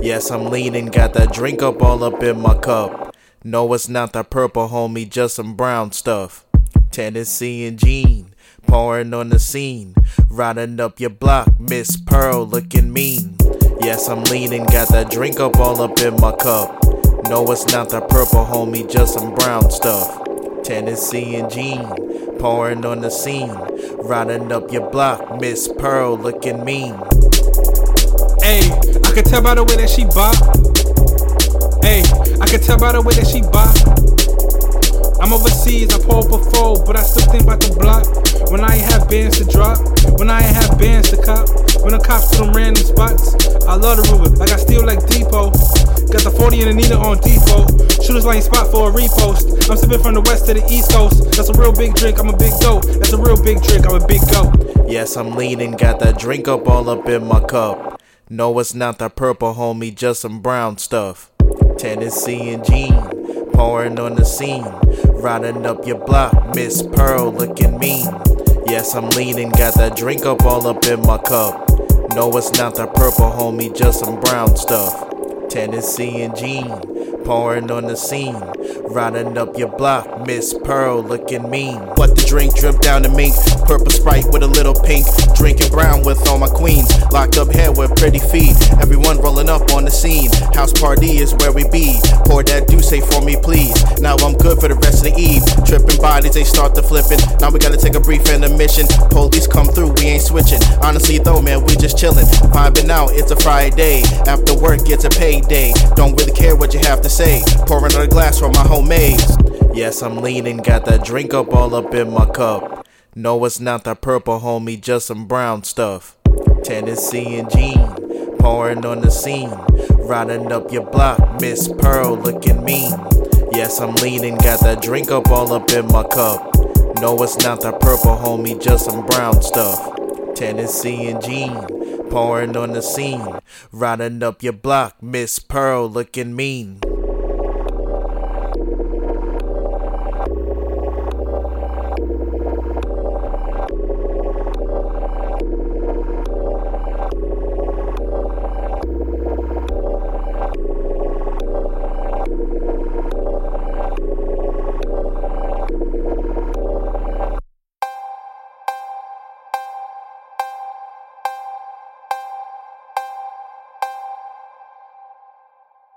Yes, I'm leaning, got that drink up all up in my cup. No, it's not that purple, homie, just some brown stuff. Tennessee and Jean, pouring on the scene. Riding up your block, Miss Pearl looking mean. Yes, I'm leaning, got that drink up all up in my cup. No, it's not that purple, homie, just some brown stuff. Tennessee and Jean, pouring on the scene. Riding up your block, Miss Pearl looking mean. Hey, I can tell by the way that she bop. Hey, I can tell by the way that she bop. I'm overseas, I pull up a fold, but I still think about the block. When I ain't have bands to drop, when I ain't have bands to cop, when the cops to them random spots. I love the Ruger, like I steal like Depot. Got the 40 and needle on depot. Shooters line spot for a repost. I'm sipping from the west to the east coast. That's a real big drink, I'm a big goat. That's a real big drink, I'm a big goat. Yes, I'm leaning, got that drink up all up in my cup. No, it's not that purple, homie, just some brown stuff. Tennessee and Jean, pouring on the scene. Riding up your block, Miss Pearl looking mean. Yes, I'm leaning, got that drink up all up in my cup. No, it's not that purple, homie, just some brown stuff. Tennessee and Jean, pouring on the scene. Riding up your block, Miss Pearl looking mean. But the drink drip down the mink, purple sprite with a little pink. Drinking brown with all my queens, locked up hair with pretty feet. Everyone rolling up on the scene. House party is where we be. Pour that D'ussé for me, please. Now I'm good for the rest of the eve. Tripping bodies, they start to flipping. Now we gotta take a brief intermission. Police come through, we ain't switching. Honestly though, man, we just chilling. Vibing out, it's a Friday. After work, it's a payday. Don't really care what you have to say. Pouring on a glass for my homemades. Yes, I'm leaning, got that drink up all up in my cup. No, it's not that purple, homie, just some brown stuff. Tennessee and Jean, pouring on the scene. Riding up your block, Miss Pearl looking mean. Yes, I'm leaning, got that drink up all up in my cup. No, it's not that purple, homie, just some brown stuff. Tennessee and Jean, pouring on the scene. Riding up your block, Miss Pearl looking mean.